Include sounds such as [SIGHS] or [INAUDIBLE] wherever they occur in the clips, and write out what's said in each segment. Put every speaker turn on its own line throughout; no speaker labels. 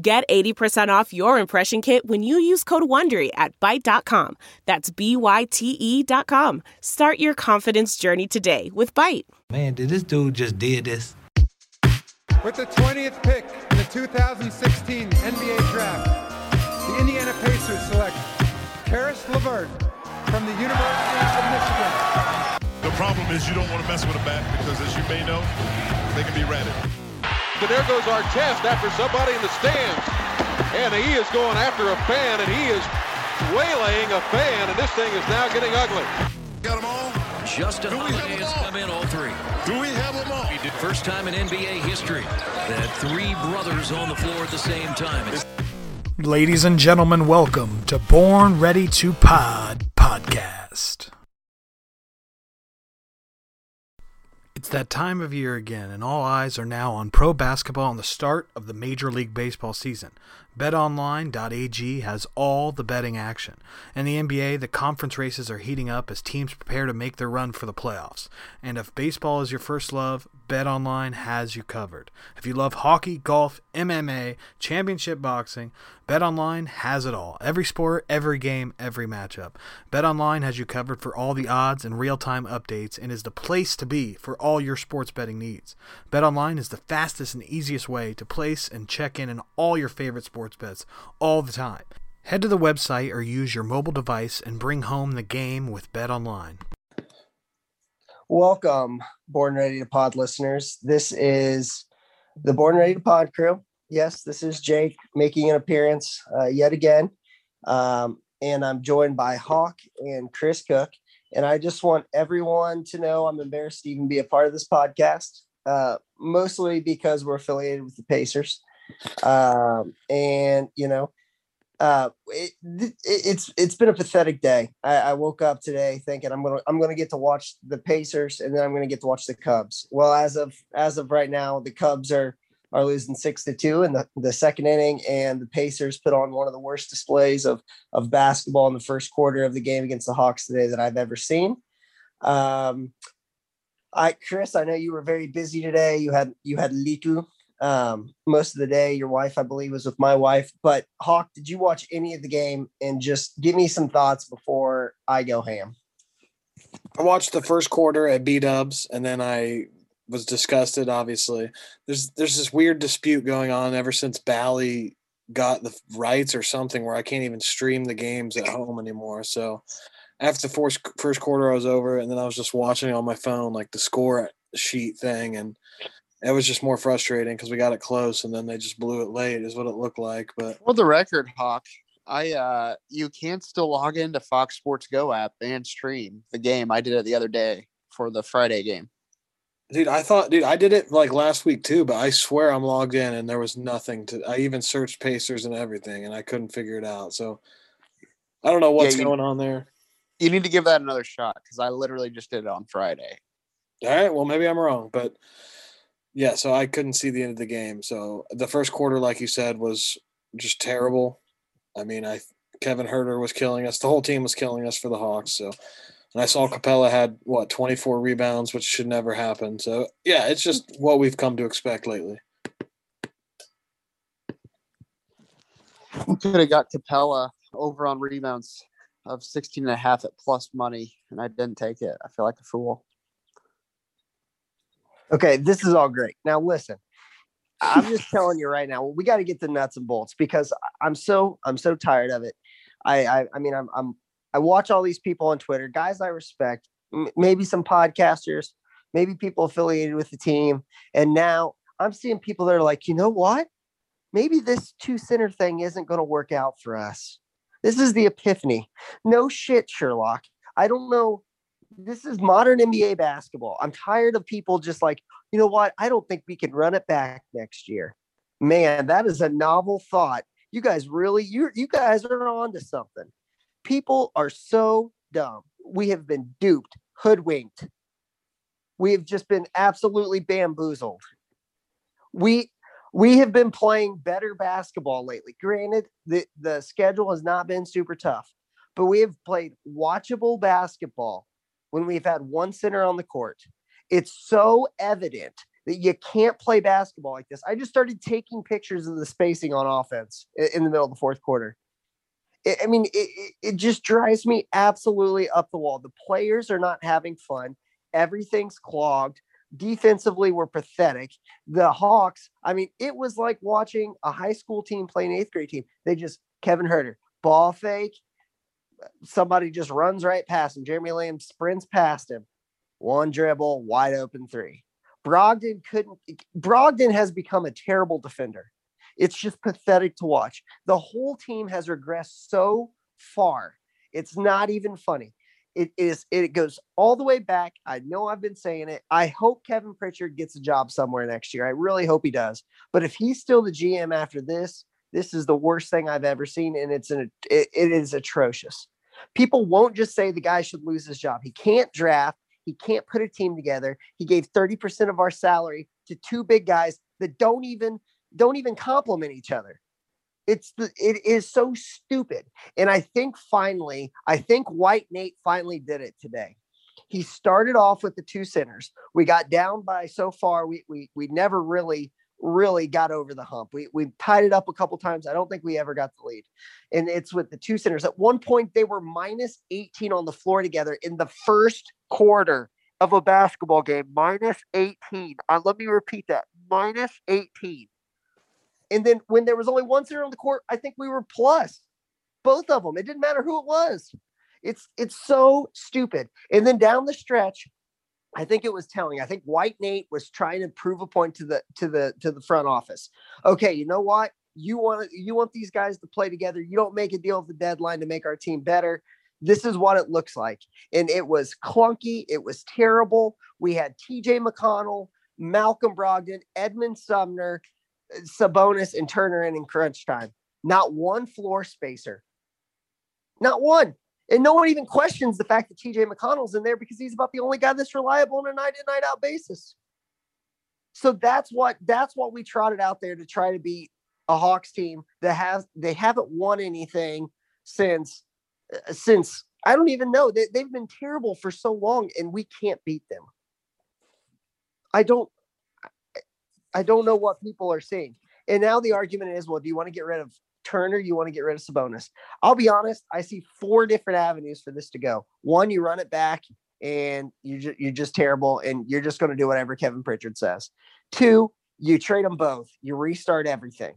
Get 80% off your impression kit when you use code WONDERY at Byte.com. That's B-Y-T-E dot com. Start your confidence journey today with Byte.
Man, did this dude just did this?
With the 20th pick in the 2016 NBA Draft, the Indiana Pacers select Caris LeVert from the University of Michigan.
The problem is you don't want to mess with a bat because, as you may know, they can be ratted.
And there goes Artest after somebody in the stands. And he is going after a fan, and he is waylaying a fan, and this thing is now getting ugly.
Got them all?
Justin
Do we have
Holiday
them
has
all?
come in all three.
Do we have them all?
First time in NBA history that three brothers on the floor at the same time. It's
Ladies and gentlemen, welcome to Born Ready to Pod podcast. It's that time of year again, and all eyes are now on pro basketball and the start of the Major League Baseball season. BetOnline.ag has all the betting action. In the NBA, the conference races are heating up as teams prepare to make their run for the playoffs. And if baseball is your first love, BetOnline has you covered. If you love hockey, golf, MMA, championship boxing, BetOnline has it all. Every sport, every game, every matchup. BetOnline has you covered for all the odds and real-time updates and is the place to be for all your sports betting needs. BetOnline is the fastest and easiest way to place and check in on all your favorite sports bets all the time. Head to the website or use your mobile device and bring home the game with BetOnline.
Welcome, Born Ready to Pod listeners. This is the Born Ready to Pod crew. Yes, this is Jake making an appearance uh, yet again. Um, and I'm joined by Hawk and Chris Cook. And I just want everyone to know I'm embarrassed to even be a part of this podcast, uh, mostly because we're affiliated with the Pacers. Um, and, you know, uh, it, it, it's it's been a pathetic day. I, I woke up today thinking I'm gonna I'm gonna get to watch the Pacers and then I'm gonna get to watch the Cubs. Well, as of as of right now, the Cubs are are losing six to two in the, the second inning, and the Pacers put on one of the worst displays of of basketball in the first quarter of the game against the Hawks today that I've ever seen. Um, I Chris, I know you were very busy today. You had you had little um, most of the day. Your wife, I believe, was with my wife. But Hawk, did you watch any of the game? And just give me some thoughts before I go ham.
I watched the first quarter at B Dubs, and then I was disgusted. Obviously, there's there's this weird dispute going on ever since Bally got the rights or something where I can't even stream the games at home anymore. So after the first first quarter, I was over, and then I was just watching on my phone, like the score sheet thing, and it was just more frustrating because we got it close, and then they just blew it late, is what it looked like. But
For the record, Hawk, I uh you can still log into Fox Sports Go app and stream the game. I did it the other day for the Friday game.
Dude, I thought, dude, I did it like last week too, but I swear I'm logged in and there was nothing to. I even searched Pacers and everything, and I couldn't figure it out. So I don't know what's
you-
going on there.
You need to give that another shot because I literally just did it on Friday.
All right, well maybe I'm wrong, but yeah, so I couldn't see the end of the game. So the first quarter, like you said, was just terrible. I mean, I Kevin Huerter was killing us. The whole team was killing us for the Hawks. So, and I saw Capela had what 24 rebounds, which should never happen. So yeah, it's just what we've come to expect lately.
Could have got Capela over on rebounds of 16 and a half at plus money, and I didn't take it. I feel like a fool.
Okay, this is all great. Now listen, [LAUGHS] I'm just telling you right now, we got to get the nuts and bolts because I'm so I'm so tired of it. I I, I mean I'm I'm I watch all these people on Twitter, guys I respect, m- maybe some podcasters, maybe people affiliated with the team, and now I'm seeing people that are like, you know what? Maybe this two center thing isn't going to work out for us. This is the epiphany. No shit, Sherlock. I don't know. This is modern NBA basketball. I'm tired of people just like, you know what? I don't think we can run it back next year. Man, that is a novel thought. You guys really, you you guys are on to something. People are so dumb. We have been duped, hoodwinked. We have just been absolutely bamboozled. We we have been playing better basketball lately. Granted, the, the schedule has not been super tough, but we have played watchable basketball when we've had one center on the court. It's so evident that you can't play basketball like this. I just started taking pictures of the spacing on offense in the middle of the fourth quarter. I mean, it, it just drives me absolutely up the wall. The players are not having fun. Everything's clogged. Defensively, we're pathetic. The Hawks, I mean, it was like watching a high school team play an eighth grade team. They just, Kevin Huerter, ball fake. Somebody just runs right past him. Jeremy Lamb sprints past him. One dribble, wide open three. Brogdon couldn't, Brogdon has become a terrible defender. It's just pathetic to watch. The whole team has regressed so far. It's not even funny. It is. It goes all the way back. I know I've been saying it. I hope Kevin Pritchard gets a job somewhere next year. I really hope he does. But if he's still the GM after this, this is the worst thing I've ever seen, and it's an it, it is atrocious. People won't just say the guy should lose his job. He can't draft. He can't put a team together. He gave 30% of our salary to two big guys that don't even don't even compliment each other. It's the it is so stupid. And I think finally, I think White Nate finally did it today. He started off with the two centers. We got down by so far. We we we never really really got over the hump. We we tied it up a couple times. I don't think we ever got the lead. And it's with the two centers. At one point, they were minus 18 on the floor together in the first quarter of a basketball game. Minus 18. Uh, let me repeat that. Minus 18. And then when there was only one center on the court, I think we were plus both of them. It didn't matter who it was. It's it's so stupid. And then down the stretch, I think it was telling. I think White Nate was trying to prove a point to the to the to the front office. Okay, you know what? You want you want these guys to play together. You don't make a deal at the deadline to make our team better. This is what it looks like. And it was clunky. It was terrible. We had TJ McConnell, Malcolm Brogdon, Edmund Sumner, uh, Sabonis and Turner in in crunch time. Not one floor spacer. Not one. And no one even questions the fact that TJ McConnell's in there because he's about the only guy that's reliable on a night in, night out basis. So that's what that's what we trotted out there to try to beat a Hawks team that has they haven't won anything since uh, since I don't even know. They, they've been terrible for so long and we can't beat them. I don't I don't know what people are seeing. And now the argument is, well, do you want to get rid of Turner? You want to get rid of Sabonis? I'll be honest. I see four different avenues for this to go. One, you run it back and you ju- you're just terrible and you're just going to do whatever Kevin Pritchard says. Two, you trade them both. You restart everything.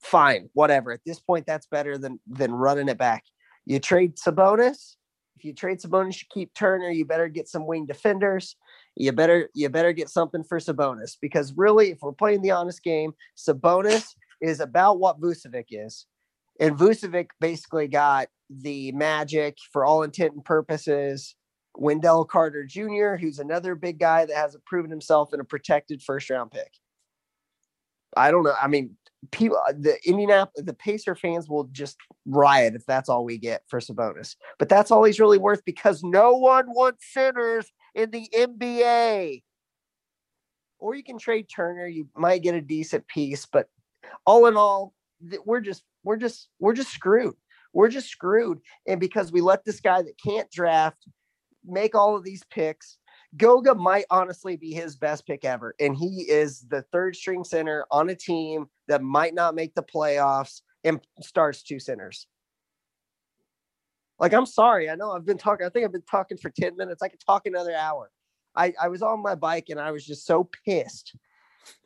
Fine, whatever. At this point, that's better than than running it back. You trade Sabonis. If you trade Sabonis, you keep Turner. You better get some wing defenders you better you better get something for Sabonis because really, if we're playing the honest game, Sabonis is about what Vucevic is, and Vucevic basically got the magic for all intent and purposes. Wendell Carter Jr., who's another big guy that hasn't proven himself in a protected first round pick. I don't know. I mean, people, the Indianapolis, the Pacer fans will just riot if that's all we get for Sabonis. But that's all he's really worth because no one wants centers in the NBA. Or you can trade Turner. You might get a decent piece, but all in all, we're just we're just we're just screwed. We're just screwed. And because we let this guy that can't draft make all of these picks, Goga might honestly be his best pick ever. And he is the third string center on a team that might not make the playoffs and starts two centers. Like, I'm sorry. I know I've been talking. I think I've been talking for 10 minutes. I could talk another hour. I, I was on my bike and I was just so pissed.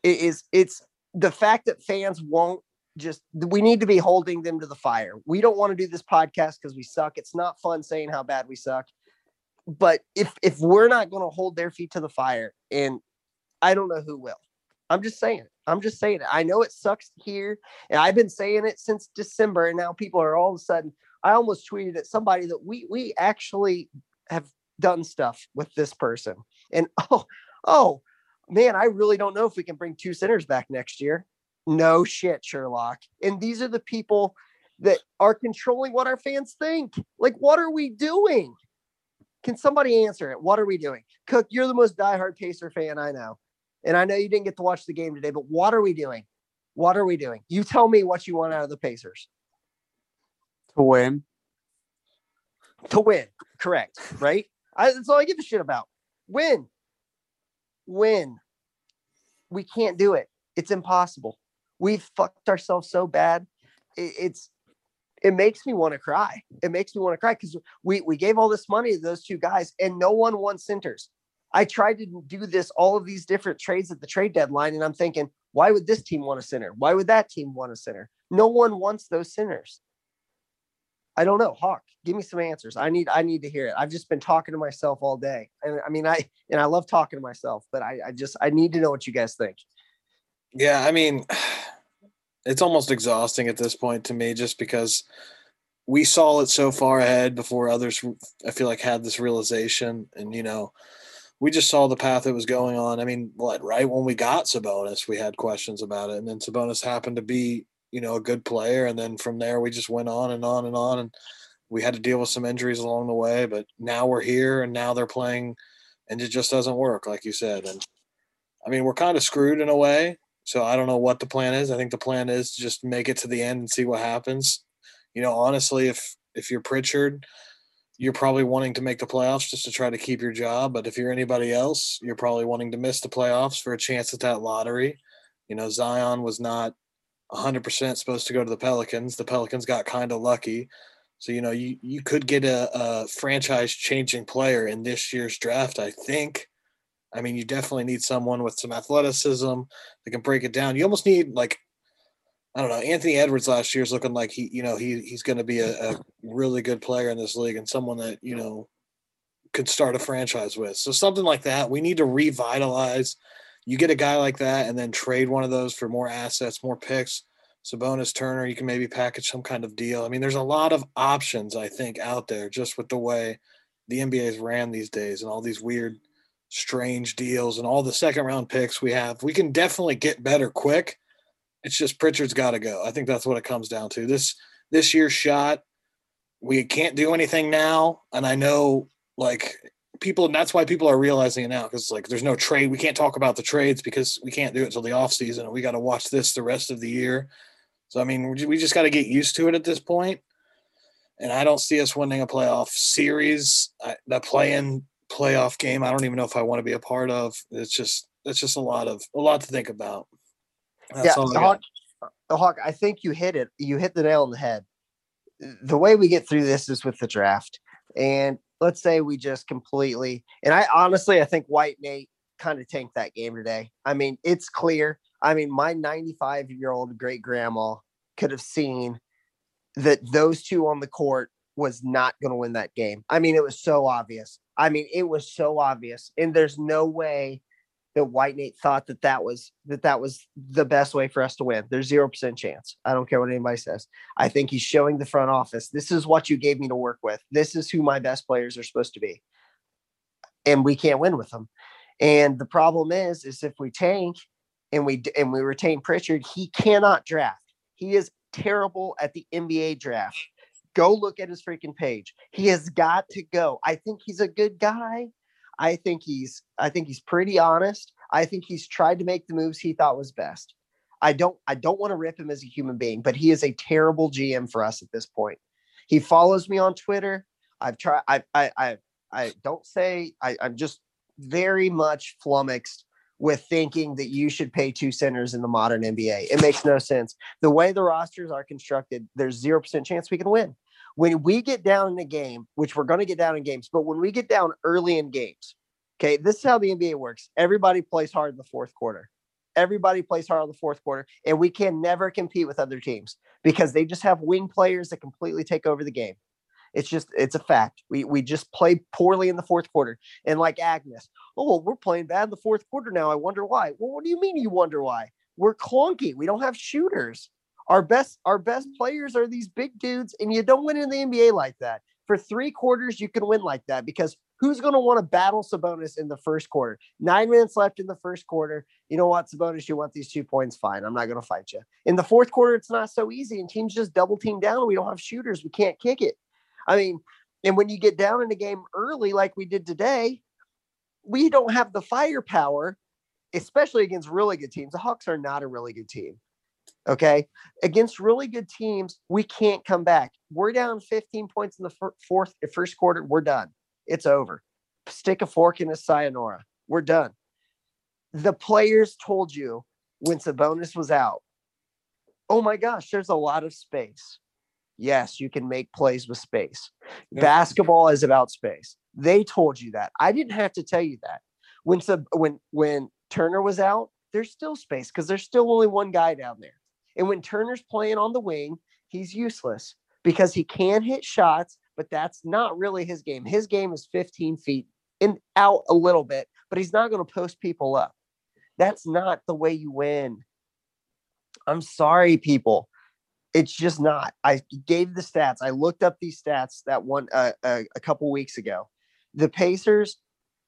It is it's the fact that fans won't just we need to be holding them to the fire. We don't want to do this podcast because we suck. It's not fun saying how bad we suck. But if if we're not going to hold their feet to the fire, and I don't know who will. I'm just saying. I'm just saying it. I know it sucks here, and I've been saying it since December, and now people are all of a sudden, I almost tweeted at somebody that we we actually have done stuff with this person. And [LAUGHS] oh, oh man, I really don't know if we can bring two centers back next year. No shit, Sherlock. And these are the people that are controlling what our fans think. Like, what are we doing? Can somebody answer it? What are we doing? Cook, you're the most diehard Pacer fan I know. And I know you didn't get to watch the game today, but what are we doing? What are we doing? You tell me what you want out of the Pacers.
To win.
To win. Correct. Right? I, that's all I give a shit about. Win. Win. We can't do it. It's impossible. We've fucked ourselves so bad. It, it's it makes me want to cry. It makes me want to cry because we we gave all this money to those two guys and no one won centers. I tried to do this, all of these different trades at the trade deadline, and I'm thinking, why would this team want a center? Why would that team want a center? No one wants those centers. I don't know. Hawk, give me some answers. I need I need to hear it. I've just been talking to myself all day. And I mean I and I love talking to myself, but I, I just I need to know what you guys think.
Yeah, I mean [SIGHS] it's almost exhausting at this point to me just because we saw it so far ahead before others I feel like had this realization and you know we just saw the path it was going on. I mean, what right when we got Sabonis, we had questions about it, and then Sabonis happened to be you know a good player, and then from there we just went on and on and on, and we had to deal with some injuries along the way. But now we're here, and now they're playing, and it just doesn't work, like you said. And I mean, we're kind of screwed in a way. So I don't know what the plan is. I think the plan is just make it to the end and see what happens. You know, honestly, if if you're Pritchard you're probably wanting to make the playoffs just to try to keep your job. But if you're anybody else, you're probably wanting to miss the playoffs for a chance at that lottery. You know, Zion was not 100% supposed to go to the Pelicans. The Pelicans got kind of lucky. So, you know, you, you could get a, a franchise changing player in this year's draft, I think. I mean, you definitely need someone with some athleticism that can break it down. You almost need like I don't know. Anthony Edwards last year is looking like he, you know, he he's going to be a, a, really good player in this league and someone that you know could start a franchise with. So something like that, we need to revitalize. You get a guy like that, and then trade one of those for more assets, more picks. Sabonis Turner, you can maybe package some kind of deal. I mean, there's a lot of options I think out there just with the way the NBA's ran these days and all these weird, strange deals and all the second round picks we have. We can definitely get better quick it's just Pritchard's got to go. I think that's what it comes down to. This this year's shot, we can't do anything now, and I know like people, and that's why people are realizing it now because like there's no trade. We can't talk about the trades because we can't do it until the off season, and we got to watch this the rest of the year. So I mean, we just got to get used to it at this point. And I don't see us winning a playoff series. I, the play-in playoff game, I don't even know if I want to be a part of. It's just it's just a lot of a lot to think about.
That's yeah, Hawk, Hawk, I think you hit it. You hit the nail on the head. The way we get through this is with the draft. And let's say we just completely, and I honestly, I think White Nate kind of tanked that game today. I mean, it's clear. I mean, my 95 year old great grandma could have seen that those two on the court was not going to win that game. I mean, it was so obvious. I mean, it was so obvious. And there's no way that White Nate thought that that was that that was the best way for us to win. There's zero percent chance. I don't care what anybody says. I think he's showing the front office. This is what you gave me to work with. This is who my best players are supposed to be, and we can't win with them. And the problem is, is if we tank and we and we retain Pritchard, he cannot draft. He is terrible at the NBA draft. Go look at his freaking page. He has got to go. I think he's a good guy. I think he's I think he's pretty honest. I think he's tried to make the moves he thought was best. I don't I don't want to rip him as a human being, but he is a terrible GM for us at this point. He follows me on Twitter. I've tried I I I, I don't say I, I'm just very much flummoxed with thinking that you should pay two centers in the modern NBA. It makes no sense. The way the rosters are constructed, there's 0% chance we can win when we get down in a game, which we're going to get down in games, but when we get down early in games, okay, this is how the NBA works. Everybody plays hard in the fourth quarter. Everybody plays hard in the fourth quarter, and we can never compete with other teams because they just have wing players that completely take over the game. It's just it's a fact. We we just play poorly in the fourth quarter. And like Agnes, oh well, we're playing bad in the fourth quarter now. I wonder why. Well, what do you mean you wonder why? We're clunky. We don't have shooters. Our best our best players are these big dudes, and you don't win in the NBA like that. For three quarters, you can win like that because Who's going to want to battle Sabonis in the first quarter? Nine minutes left in the first quarter. You know what, Sabonis, you want these two points? Fine. I'm not going to fight you. In the fourth quarter, it's not so easy, and teams just double team down. We don't have shooters. We can't kick it. I mean, and when you get down in a game early, like we did today, we don't have the firepower, especially against really good teams. The Hawks are not a really good team. Okay. Against really good teams, we can't come back. We're down 15 points in the fourth, first quarter. We're done. It's over. Stick a fork in a sayonara. We're done. The players told you when Sabonis was out, oh my gosh, there's a lot of space. Yes, you can make plays with space.
Yeah.
Basketball is about space. They told you that. I didn't have to tell you that. When sub when when Turner was out, there's still space because there's still only one guy down there. And when Turner's playing on the wing, he's useless because he can hit shots, but that's not really his game. His game is 15 feet and out a little bit, but he's not going to post people up. That's not the way you win. I'm sorry, people. It's just not. I gave the stats. I looked up these stats that one uh, uh, a couple weeks ago. The Pacers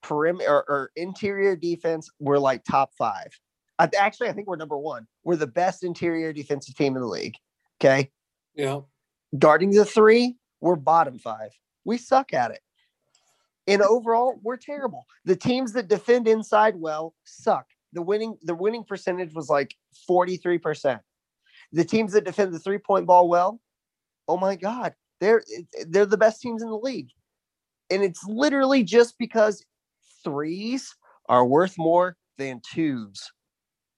perimeter or, or interior defense were like top five. Actually, I think we're number one. We're the best interior defensive team in the league. Okay.
Yeah.
Guarding the three, we're bottom five. We suck at it. And overall, we're terrible. The teams that defend inside well suck. The winning the winning percentage was like 43%. The teams that defend the three-point ball well, oh my god, they're they're the best teams in the league. And it's literally just because threes are worth more than twos.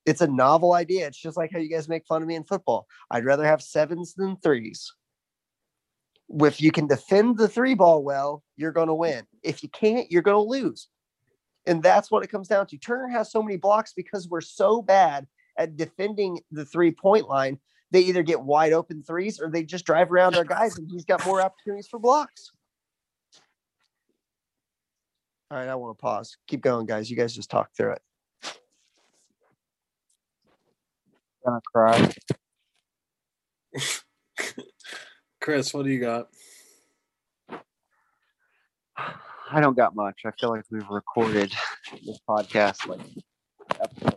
It's a novel idea. It's just like how you guys make fun of me in football. I'd rather have sevens than threes. If you can defend the three ball well, you're going to win. If you can't, you're going to lose. And that's what it comes down to. Turner has so many blocks because we're so bad at defending the three point line. They either get wide open threes or they just drive around our guys and he's got more opportunities for blocks. All right, I want to pause. Keep going, guys. You guys just talk through it.
Gonna cry. [LAUGHS]
Chris, what do you got?
I don't got much. I feel like we've recorded this podcast like episode.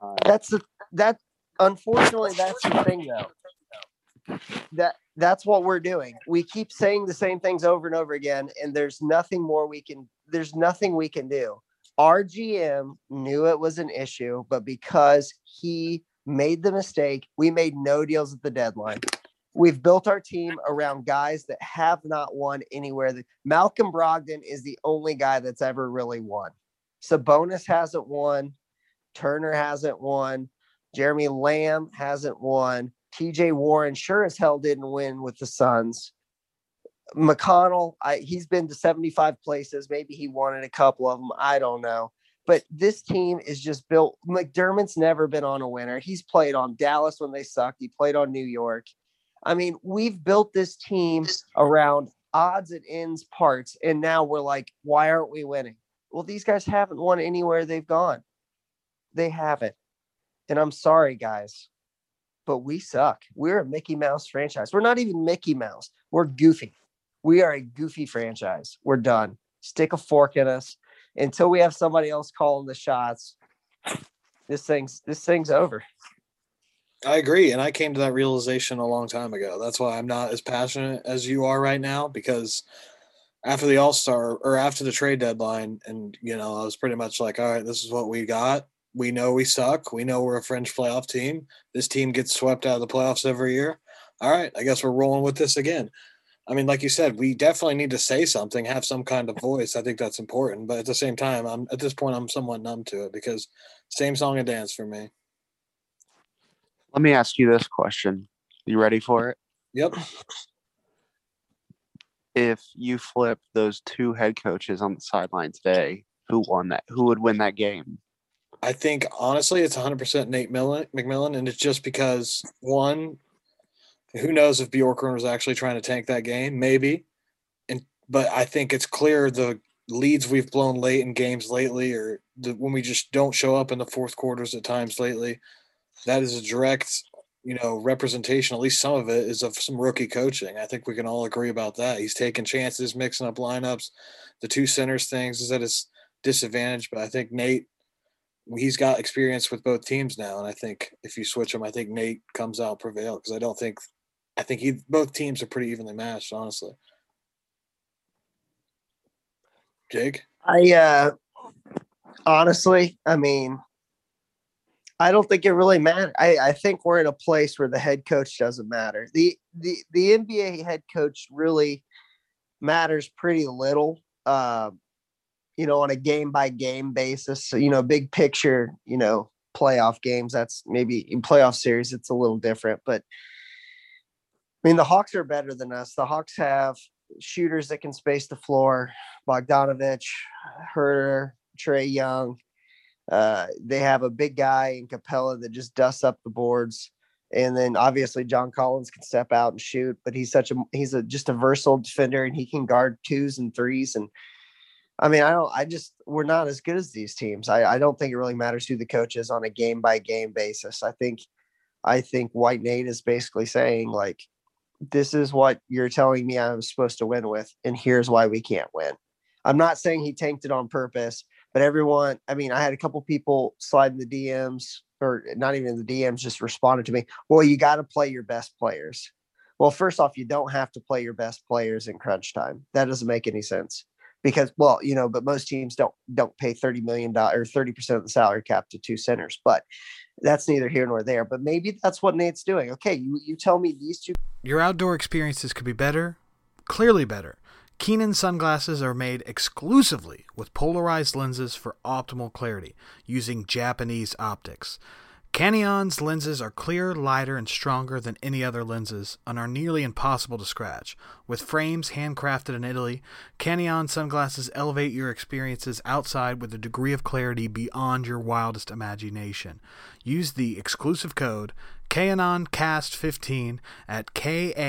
Uh,
That's the that unfortunately that's the thing though. That that's what we're doing. We keep saying the same things over and over again, and there's nothing more we can there's nothing we can do. Our GM knew it was an issue, but because he made the mistake, we made no deals at the deadline. We've built our team around guys that have not won anywhere. Malcolm Brogdon is the only guy that's ever really won. Sabonis hasn't won. Turner hasn't won. Jeremy Lamb hasn't won. TJ Warren sure as hell didn't win with the Suns. McConnell, I, he's been to 75 places. Maybe he wanted a couple of them. I don't know. But this team is just built. McDermott's never been on a winner. He's played on Dallas when they sucked. He played on New York. I mean, we've built this team around odds and ends parts. And now we're like, why aren't we winning? Well, these guys haven't won anywhere they've gone. They haven't. And I'm sorry, guys, but we suck. We're a Mickey Mouse franchise. We're not even Mickey Mouse. We're goofy. We are a goofy franchise. We're done. Stick a fork in us until we have somebody else calling the shots. This thing's this thing's over.
I agree, and I came to that realization a long time ago. That's why I'm not as passionate as you are right now because after the All Star or after the trade deadline, and you know, I was pretty much like, all right, this is what we got. We know we suck. We know we're a fringe playoff team. This team gets swept out of the playoffs every year. All right, I guess we're rolling with this again. I mean, like you said, we definitely need to say something, have some kind of voice. I think that's important. But at the same time, I'm at this point, I'm somewhat numb to it because same song and dance for me.
let me ask you this question. You ready for it?
Yep.
If you flip those two head coaches on the sideline today, who won that? Who would win that game?
I think honestly, it's 100% Nate Millen, McMillan, and it's just because one, who knows if Bjorkgren was actually trying to tank that game? Maybe, and but I think it's clear the leads we've blown late in games lately, or the, when we just don't show up in the fourth quarters at times lately, that is a direct you know, representation, at least some of it, is of some rookie coaching. I think we can all agree about that. He's taking chances, mixing up lineups. The two centers things is at his disadvantage, but I think Nate, he's got experience with both teams now, and I think if you switch him, I think Nate comes out prevail because I don't think, I think he both teams are pretty evenly matched, honestly. Jake,
I uh honestly, I mean, I don't think it really matters. I, I think we're in a place where the head coach doesn't matter. The the the NBA head coach really matters pretty little. Uh, you know, on a game by game basis. So, you know, big picture, you know, playoff games. That's maybe in playoff series, it's a little different. But I mean, the Hawks are better than us. The Hawks have shooters that can space the floor. Bogdanovic, Huerter, Trae Young. Uh, they have a big guy in Capela that just dusts up the boards. And then obviously John Collins can step out and shoot, but he's such a he's a just a versatile defender and he can guard twos and threes. And I mean, I don't I just we're not as good as these teams. I, I don't think it really matters who the coach is on a game by game basis. I think I think White Nate is basically saying like this is what you're telling me I'm supposed to win with, and here's why we can't win. I'm not saying he tanked it on purpose, but everyone, I mean, I had a couple people slide in the DMs or not even the DMs, just responded to me. Well, you got to play your best players. Well, first off, you don't have to play your best players in crunch time. That doesn't make any sense because, well, you know, but most teams don't don't pay thirty million dollars or thirty percent of the salary cap to two centers. But that's neither here nor there. But maybe that's what Nate's doing. Okay, you you tell me these two.
Your outdoor experiences could be better, clearly better. Kaenon sunglasses are made exclusively with polarized lenses for optimal clarity using Japanese optics. Kaenon's lenses are clearer, lighter, and stronger than any other lenses and are nearly impossible to scratch. With frames handcrafted in Italy, Canyon sunglasses elevate your experiences outside with a degree of clarity beyond your wildest imagination. Use the exclusive code KaenonCast15 at K-A-E-N-O-N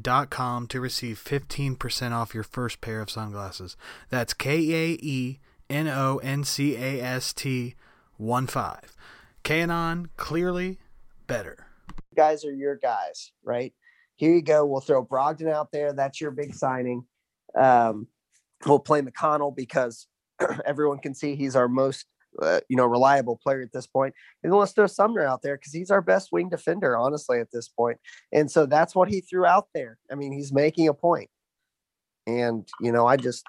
dot com to receive 15% off your first pair of sunglasses. That's K-A-E-N-O-N-C-A-S-T 1 5. Kaenon, clearly better.
Guys are your guys, right? Here you go. We'll throw Brogdon out there. That's your big signing. Um, we'll play McConnell because [CLEARS THROAT] everyone can see he's our most uh, you know, reliable player at this point. And then let's throw Sumner out there because he's our best wing defender, honestly, at this point. And so that's what he threw out there. I mean, he's making a point. And, you know, I just,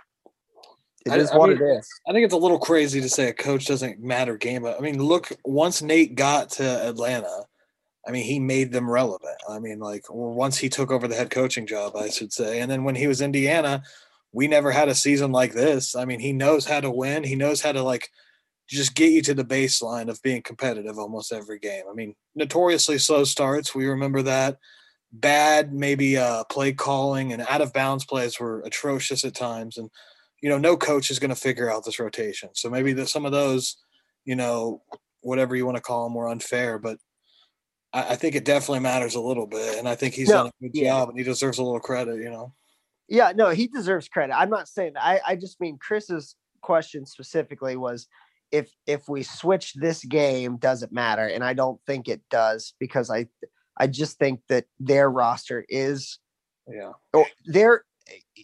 it is
I, I
what
mean,
it is.
I think it's a little crazy to say a coach doesn't matter game. I mean, look, once Nate got to Atlanta, I mean, he made them relevant. I mean, like once he took over the head coaching job, I should say. And then when he was Indiana, we never had a season like this. I mean, he knows how to win. He knows how to like just get you to the baseline of being competitive almost every game. I mean, notoriously slow starts. We remember that. Bad, maybe uh, play calling and out of bounds plays were atrocious at times. And, you know, no coach is going to figure out this rotation. So maybe the, some of those, you know, whatever you want to call them, were unfair. But I, I think it definitely matters a little bit. And I think he's
No,
done a good
yeah.
job and he deserves a little credit, you know.
Yeah, no, he deserves credit. I'm not saying I, I just mean Chris's question specifically was if if we switch this game, does it matter? And I don't think it does because I I just think that their roster is
Yeah.
or their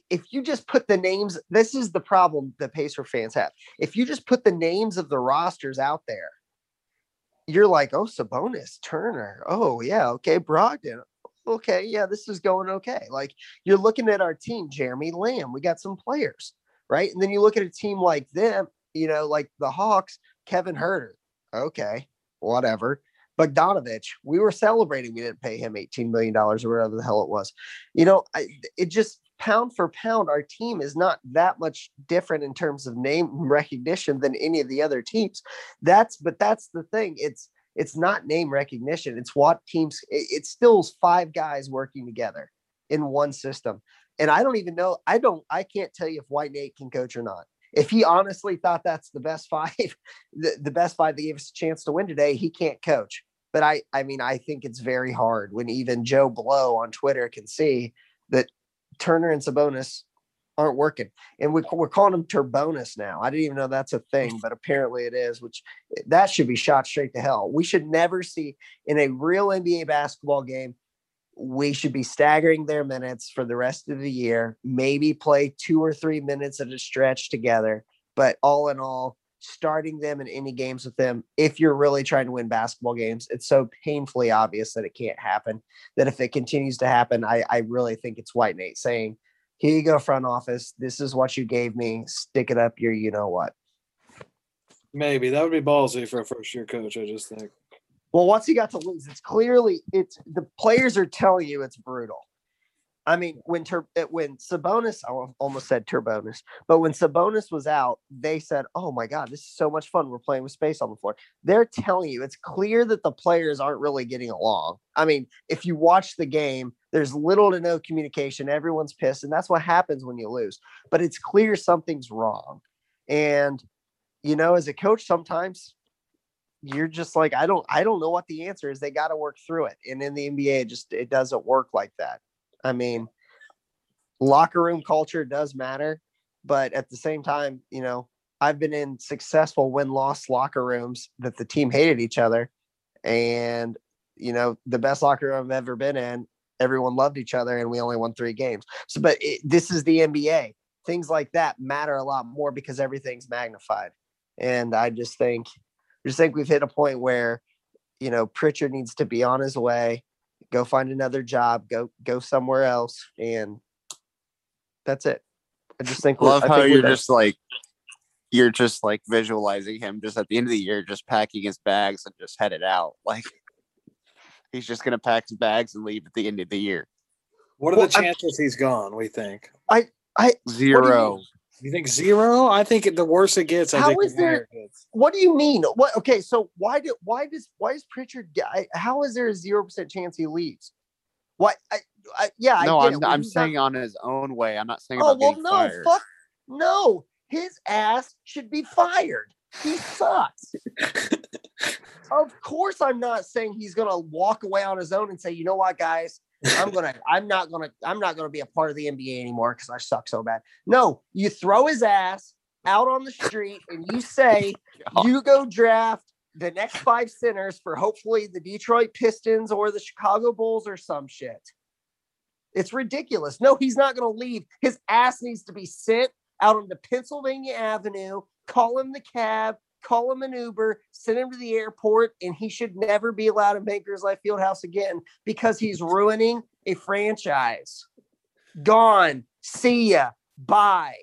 if you just put the names, this is the problem the Pacer fans have. If you just put the names of the rosters out there, you're like, oh, Sabonis, Turner, oh yeah, okay, Brogdon, okay, yeah, this is going okay. Like you're looking at our team, Jeremy Lamb, we got some players, right? And then you look at a team like them, you know, like the Hawks, Kevin Huerter, okay, whatever. Bogdanovic, we were celebrating we didn't pay him $18 million or whatever the hell it was. You know, I, it just pound for pound, our team is not that much different in terms of name [LAUGHS] recognition than any of the other teams. That's, but that's the thing. It's, it's not name recognition. It's what teams, it, it's still five guys working together in one system. And I don't even know, I don't, I can't tell you if White Nate can coach or not. If he honestly thought that's the best [LAUGHS] five, the, the best five that gave us a chance to win today, he can't coach. But I, I mean, I think it's very hard when even Joe Blow on Twitter can see that Turner and Sabonis aren't working. And we, we're calling them turbonus now. I didn't even know that's a thing, but apparently it is, which that should be shot straight to hell. We should never see in a real NBA basketball game, we should be staggering their minutes for the rest of the year, maybe play two or three minutes at a stretch together. But all in all, starting them in any games with them, if you're really trying to win basketball games, it's so painfully obvious that it can't happen. That if it continues to happen, I, I really think it's White Nate saying, here you go, front office. This is what you gave me. Stick it up your, you know what.
Maybe that would be ballsy for a first year coach. I just think.
Well, once he got to lose? It's clearly it's the players are telling you it's brutal. I mean, when Tur- eh, when Sabonis, I almost said Turbonus, but when Sabonis was out, they said, "Oh my God, this is so much fun. We're playing with space on the floor." They're telling you it's clear that the players aren't really getting along. I mean, if you watch the game, there's little to no communication. Everyone's pissed, and that's what happens when you lose. But it's clear something's wrong, and you know, as a coach, sometimes you're just like, I don't, I don't know what the answer is. They got to work through it, and in the NBA, it just it doesn't work like that. I mean, locker room culture does matter, but at the same time, you know, I've been in successful win loss locker rooms that the team hated each other. And, you know, the best locker room I've ever been in, everyone loved each other and we only won three games. So, but it, this is the NBA. Things like that matter a lot more because everything's magnified. And I just think, I just think we've hit a point where, you know, Pritchard needs to be on his way go find another job, go go somewhere else, and that's it. I just think.
Love
I
how
think
you're
done.
just like you're just like visualizing him just at the end of the year, just packing his bags and just headed out. [LAUGHS] Like he's just gonna pack his bags and leave at the end of the year.
What are
Well,
the
I'm-
chances he's gone? We think.
I I
Zero.
You think zero? I think the worse it gets, I
How
think
is
the
there-
it gets.
What do you mean? What? Okay, so why do why does why is Pritchard? I- How is there a zero percent chance he leaves? What? I, I yeah.
no,
I get
I'm I'm
he's not-
saying on his own way. I'm not saying
Oh
about
well, no,
fired.
fuck, no. His ass should be fired. He sucks. [LAUGHS] of course, I'm not saying he's gonna walk away on his own and say, you know what, guys, I'm gonna, I'm not gonna, I'm not gonna be a part of the NBA anymore because I suck so bad. No, you throw his ass out on the street and you say, [LAUGHS] oh you go draft the next five centers for hopefully the Detroit Pistons or the Chicago Bulls or some shit. It's ridiculous. No, he's not going to leave. His ass needs to be sent out onto Pennsylvania Avenue, call him the cab, call him an Uber, send him to the airport, and he should never be allowed in Bankers Life Fieldhouse again because he's ruining a franchise. Gone. See ya. Bye.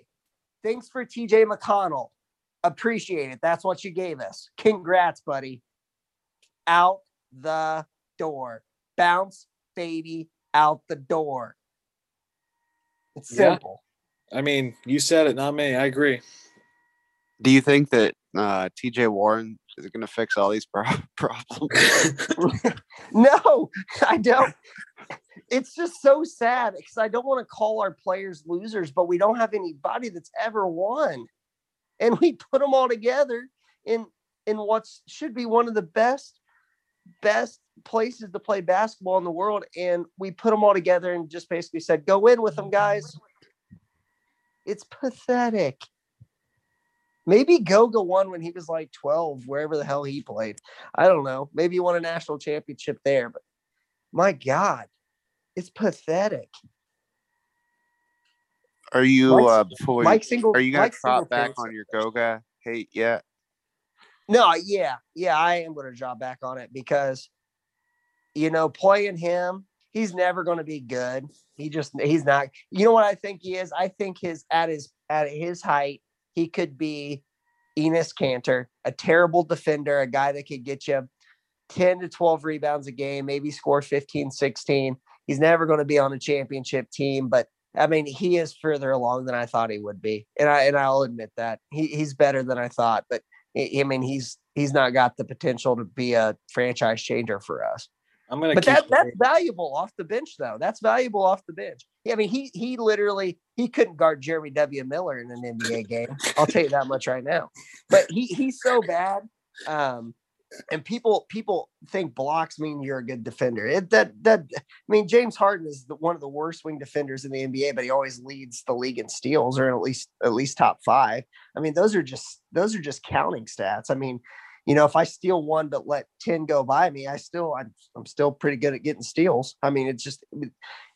Thanks for TJ McConnell. Appreciate it. That's what you gave us. Congrats, buddy. Out the door. Bounce, baby, out the door. It's
Yeah.
simple.
I mean, you said it, not me. I agree.
Do you think that uh, T.J. Warren is going to fix all these pro- [LAUGHS] problems? [LAUGHS]
no, I don't. It's just so sad because I don't want to call our players losers, but we don't have anybody that's ever won. And we put them all together in in what should be one of the best best places to play basketball in the world and we put them all together and just basically said go in with them guys it's pathetic maybe goga won when he was like 12 wherever the hell he played i don't know maybe he won a national championship there but my god it's pathetic
Are you uh, before
Mike Single-
are you
Mike
to drop back on your Goga hate yet?
No, yeah, yeah, I am going to drop back on it because, you know, playing him, he's never going to be good. He just, he's not. You know what I think he is? I think his at his at his height, he could be Enes Kanter, a terrible defender, a guy that could get you 10 to 12 rebounds a game, maybe score 15, 16. He's never going to be on a championship team, but I mean, he is further along than I thought he would be. And I and I'll admit that. He, he's better than I thought, but I mean, he's he's not got the potential to be a franchise changer for us.
I'm gonna
But that that's valuable off the bench, though. That's valuable off the bench. I mean, he he literally he couldn't guard Jeremy W. Miller in an NBA game. I'll tell you that much right now. But he he's so bad. Um, and people people think blocks mean you're a good defender. It that that I mean James Harden is the, one of the worst wing defenders in the NBA, but he always leads the league in steals or at least at least top five. I mean those are just those are just counting stats. I mean, you know, if I steal one but let ten go by me, I still I'm I'm still pretty good at getting steals. I mean, it's just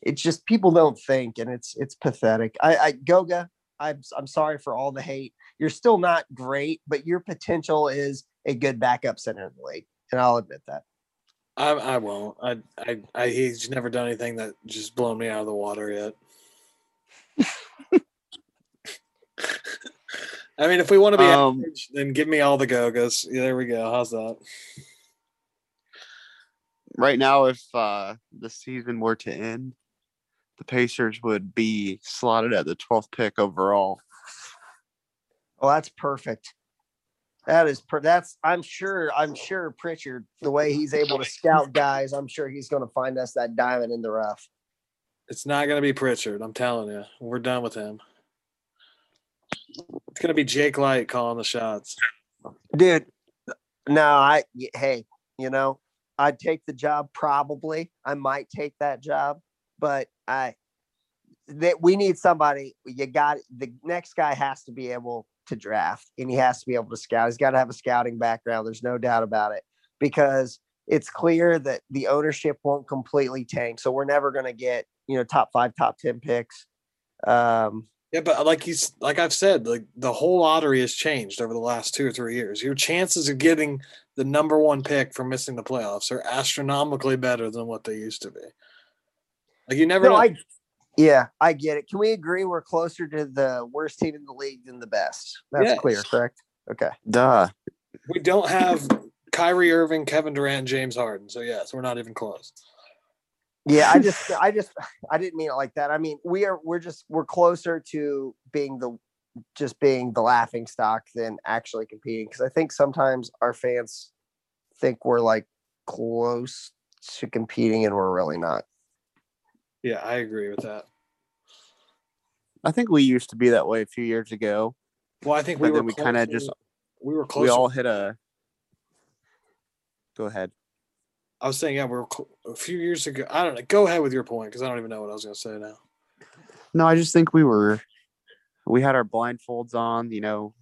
it's just people don't think, and it's it's pathetic. I, I Goga, I'm I'm sorry for all the hate. You're still not great, but your potential is a good backup center in the league, and I'll admit that.
I, I won't. I, I, I, he's never done anything that just blown me out of the water yet. [LAUGHS] I mean, if we want to be um, average, then give me all the Gogas. Yeah, there we go. How's that?
Right now, if uh, the season were to end, the Pacers would be slotted at the 12th pick overall.
Oh, that's perfect. That is per- that's I'm sure I'm sure Pritchard the way he's able to scout guys I'm sure he's going to find us that diamond in the rough.
It's not going to be Pritchard. I'm telling you, we're done with him. It's to be Jake Light calling the shots.
Dude, no, I hey, you know, I'd take the job probably. I might take that job, but I that we need somebody. You got the next guy has to be able to draft and he has to be able to scout. He's got to have a scouting background. There's no doubt about it because it's clear that the ownership won't completely tank. So we're never going to get, you know, top five, top 10 picks. Um,
yeah, but uh, like he's like I've said, like the whole lottery has changed over the last two or three years. Your chances of getting the number one pick for missing the playoffs are astronomically better than what they used to be. Like you never.
No, I, yeah, I get it. Can we agree we're closer to the worst team in the league than the best? That's yes. clear, correct? Okay.
Duh.
We don't have Kyrie Irving, Kevin Durant, James Harden. So yes, we're not even close.
Yeah, I just [LAUGHS] I just I didn't mean it like that. I mean, we are we're just we're closer to being the just being the laughing stock than actually competing because I think sometimes our fans think we're like close to competing and we're really not.
Yeah, I agree with that.
I think we used to be that way a few years ago.
Well, I think we were
we kind of just
we were close.
We all hit a. Go ahead.
I was saying, yeah, we are a few years ago. I don't know. Go ahead with your point because I don't even know what I was going to say now.
No, I just think we were, we had our blindfolds on. You know,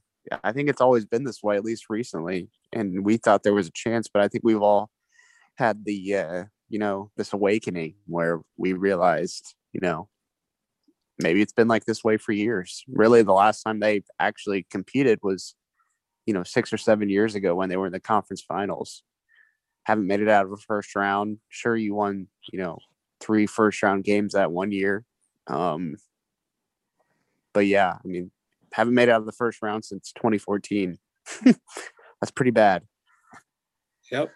I think it's always been this way, at least recently, and we thought there was a chance, but I think we've all had the uh, you know, this awakening where we realized, you know, maybe it's been like this way for years. Really, the last time they actually competed was, you know, six or seven years ago when they were in the conference finals. Haven't made it out of a first round. Sure, you won, you know, three first round games that one year. Um, but yeah, I mean, haven't made it out of the first round since 2014. [LAUGHS] That's pretty bad.
Yep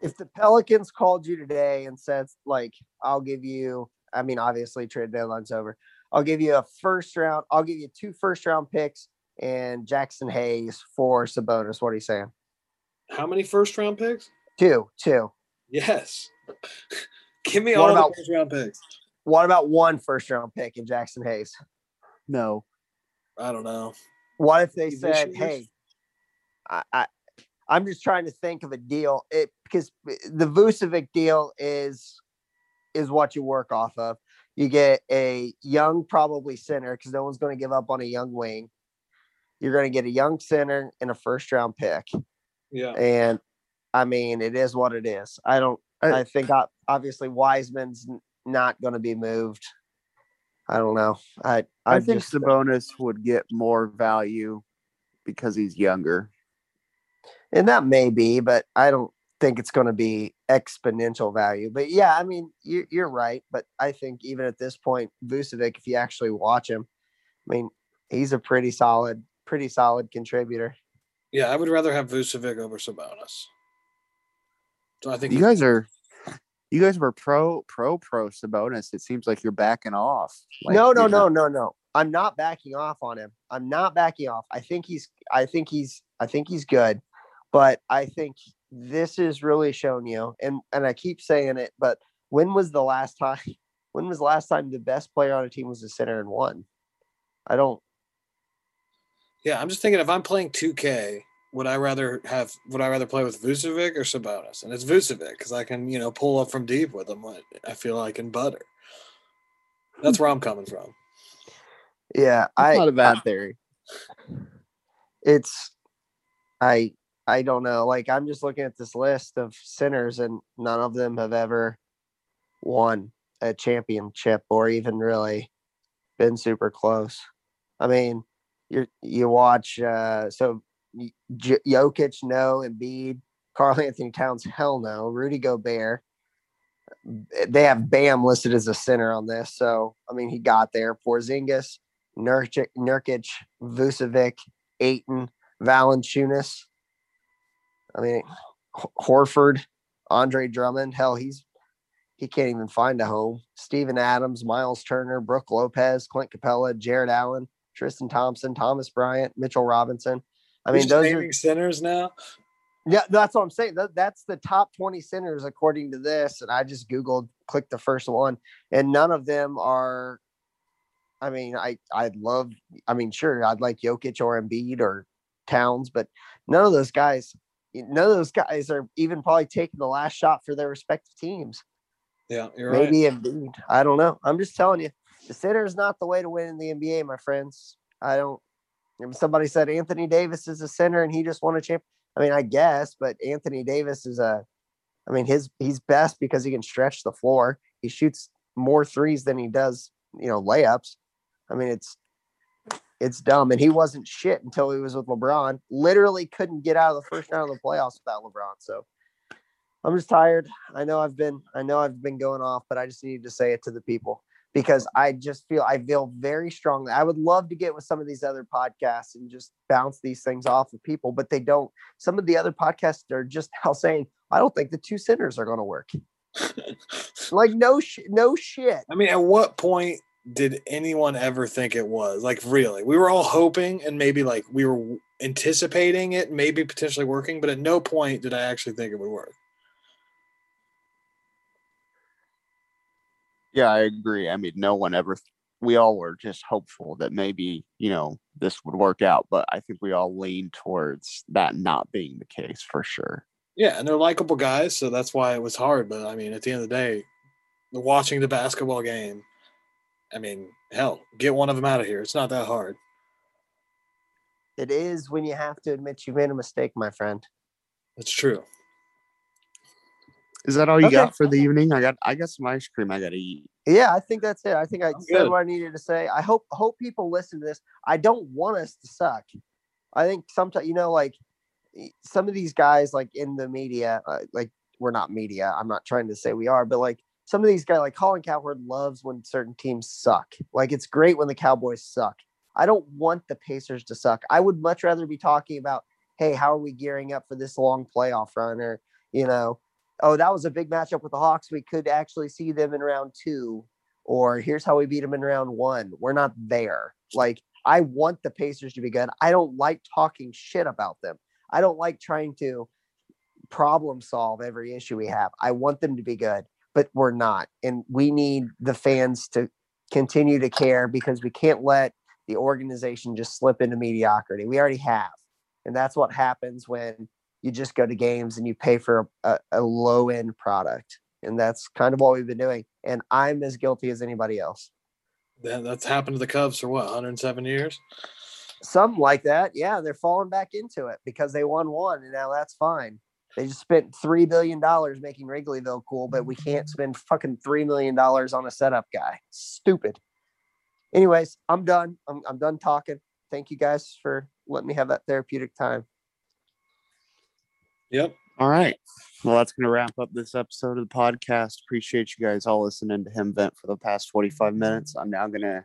if the Pelicans called you today and said, like, I'll give you, I mean, obviously trade deadline's over. I'll give you a first round, I'll give you two first round picks and Jaxson Hayes for Sabonis. What are you saying?
How many first round picks?
Two, two.
Yes. [LAUGHS] give me what all about, the first round picks.
What about one first round pick in Jaxson Hayes?
No.
I don't know.
What if they said, hey, I, I, I'm just trying to think of a deal. It because the Vucevic deal is is what you work off of. You get a young, probably center because no one's going to give up on a young wing. You're going to get a young center and a first round pick.
Yeah,
and I mean it is what it is. I don't. I, I think obviously Wiseman's not going to be moved. I don't know. I
I, I think just, uh, Sabonis would get more value because he's younger
and that may be, but I don't think it's going to be exponential value. But yeah, I mean, you're, you're right. But I think even at this point, Vucevic, if you actually watch him, I mean, he's a pretty solid, pretty solid contributor.
Yeah, I would rather have Vucevic over Sabonis. So I think
you guys are, you guys were pro, pro, pro Sabonis. It seems like you're backing off. Like
no, no, no, no, no. I'm not backing off on him. I'm not backing off. I think he's, I think he's, I think he's good. But I think this is really showing you, and and I keep saying it, but when was the last time? [LAUGHS] When was the last time the best player on a team was a center and won? I don't.
Yeah, I'm just thinking if I'm playing 2K would I rather have would I rather play with Vucevic or Sabonis? And it's Vucevic because I can you know pull up from deep with him. I feel like in butter. That's where I'm coming from.
Yeah,
That's
I
not a bad theory.
it's I I don't know. Like I'm just looking at this list of centers and none of them have ever won a championship or even really been super close. I mean, you you watch uh so Y- J- Jokic no, Embiid, Karl-Anthony Towns hell no, Rudy Gobert. They have Bam listed as a center on this, so I mean he got there. Porzingis, Nurkic, Nurkic, Vucevic, Ayton, Valanciunas. I mean, H- Horford, Andre Drummond. Hell, he's he can't even find a home. Steven Adams, Miles Turner, Brook Lopez, Clint Capela, Jarrett Allen, Tristan Thompson, Thomas Bryant, Mitchell Robinson. I mean, those are
centers now.
yeah, that's what I'm saying. That, that's the top 20 centers according to this. And I just Googled, clicked the first one, and none of them are. I mean, I I'd love. I mean, sure, I'd like Jokic or Embiid or Towns, but none of those guys, none of those guys are even probably taking the last shot for their respective teams.
Yeah, you're
Maybe
right.
Embiid. I don't know. I'm just telling you, the center is not the way to win in the NBA, my friends. I don't. Somebody said Anthony Davis is a center and he just won a champ. I mean, I guess, but Anthony Davis is a. I mean, his he's best because he can stretch the floor. He shoots more threes than he does, you know, layups. I mean, it's it's dumb. And he wasn't shit until he was with LeBron. Literally couldn't get out of the first round of the playoffs without LeBron. So I'm just tired. I know I've been I know I've been going off, but I just needed to say it to the people because I just feel I feel very strongly. I would love to get with some of these other podcasts and just bounce these things off of people, but they don't. Some of the other podcasts are just [LAUGHS] now saying, I don't think the two centers are going to work. [LAUGHS] like no sh- no shit.
I mean, at what point did anyone ever think it was? Like, really? We were all hoping and maybe like we were anticipating it, maybe potentially working, but at no point did I actually think it would work.
Yeah, I agree. I mean, no one ever. We all were just hopeful that maybe you know this would work out, but I think we all lean towards that not being the case for sure.
Yeah, and they're likable guys, so that's why it was hard. But I mean, at the end of the day, watching the basketball game, I mean, hell, get one of them out of here. It's not that hard.
It is when you have to admit you made a mistake, my friend.
That's true.
Is that all you
Okay.
got for the evening? I got I got some ice cream I got to eat.
Yeah, I think that's it. I think I
I'm
said
good.
what I needed to say. I hope hope people listen to this. I don't want us to suck. I think sometimes you know, like some of these guys, like in the media, uh, like we're not media. I'm not trying to say we are, but like some of these guys, like Colin Cowherd, loves when certain teams suck. Like it's great when the Cowboys suck. I don't want the Pacers to suck. I would much rather be talking about, hey, how are we gearing up for this long playoff run, or you know, oh, that was a big matchup with the Hawks. We could actually see them in round two, or here's how we beat them in round one. We're not there. Like, I want the Pacers to be good. I don't like talking shit about them. I don't like trying to problem solve every issue we have. I want them to be good, but we're not. And we need the fans to continue to care because we can't let the organization just slip into mediocrity. We already have. And that's what happens when you just go to games and you pay for a, a low end product. And that's kind of what we've been doing. And I'm as guilty as anybody else.
That, that's happened to the Cubs for what 107 years.
Something like that. Yeah. They're falling back into it because they won one. And now that's fine. They just spent $3 billion making Wrigleyville cool, but we can't spend fucking $3 million on a setup guy. Stupid. Anyways, I'm done. I'm, I'm done talking. Thank you guys for letting me have that therapeutic time.
Yep.
All right. Well, that's going to wrap up this episode of the podcast. Appreciate you guys all listening to him vent for the past 45 minutes. I'm now going to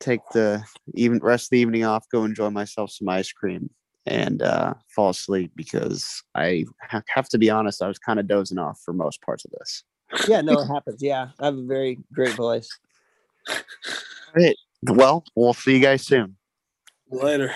take the even rest of the evening off, go enjoy myself some ice cream, and uh, fall asleep because I ha- have to be honest, I was kind of dozing off for most parts of this.
Yeah, no, it happens. Yeah. I have a very great voice.
All right. Well, we'll see you guys soon.
Later.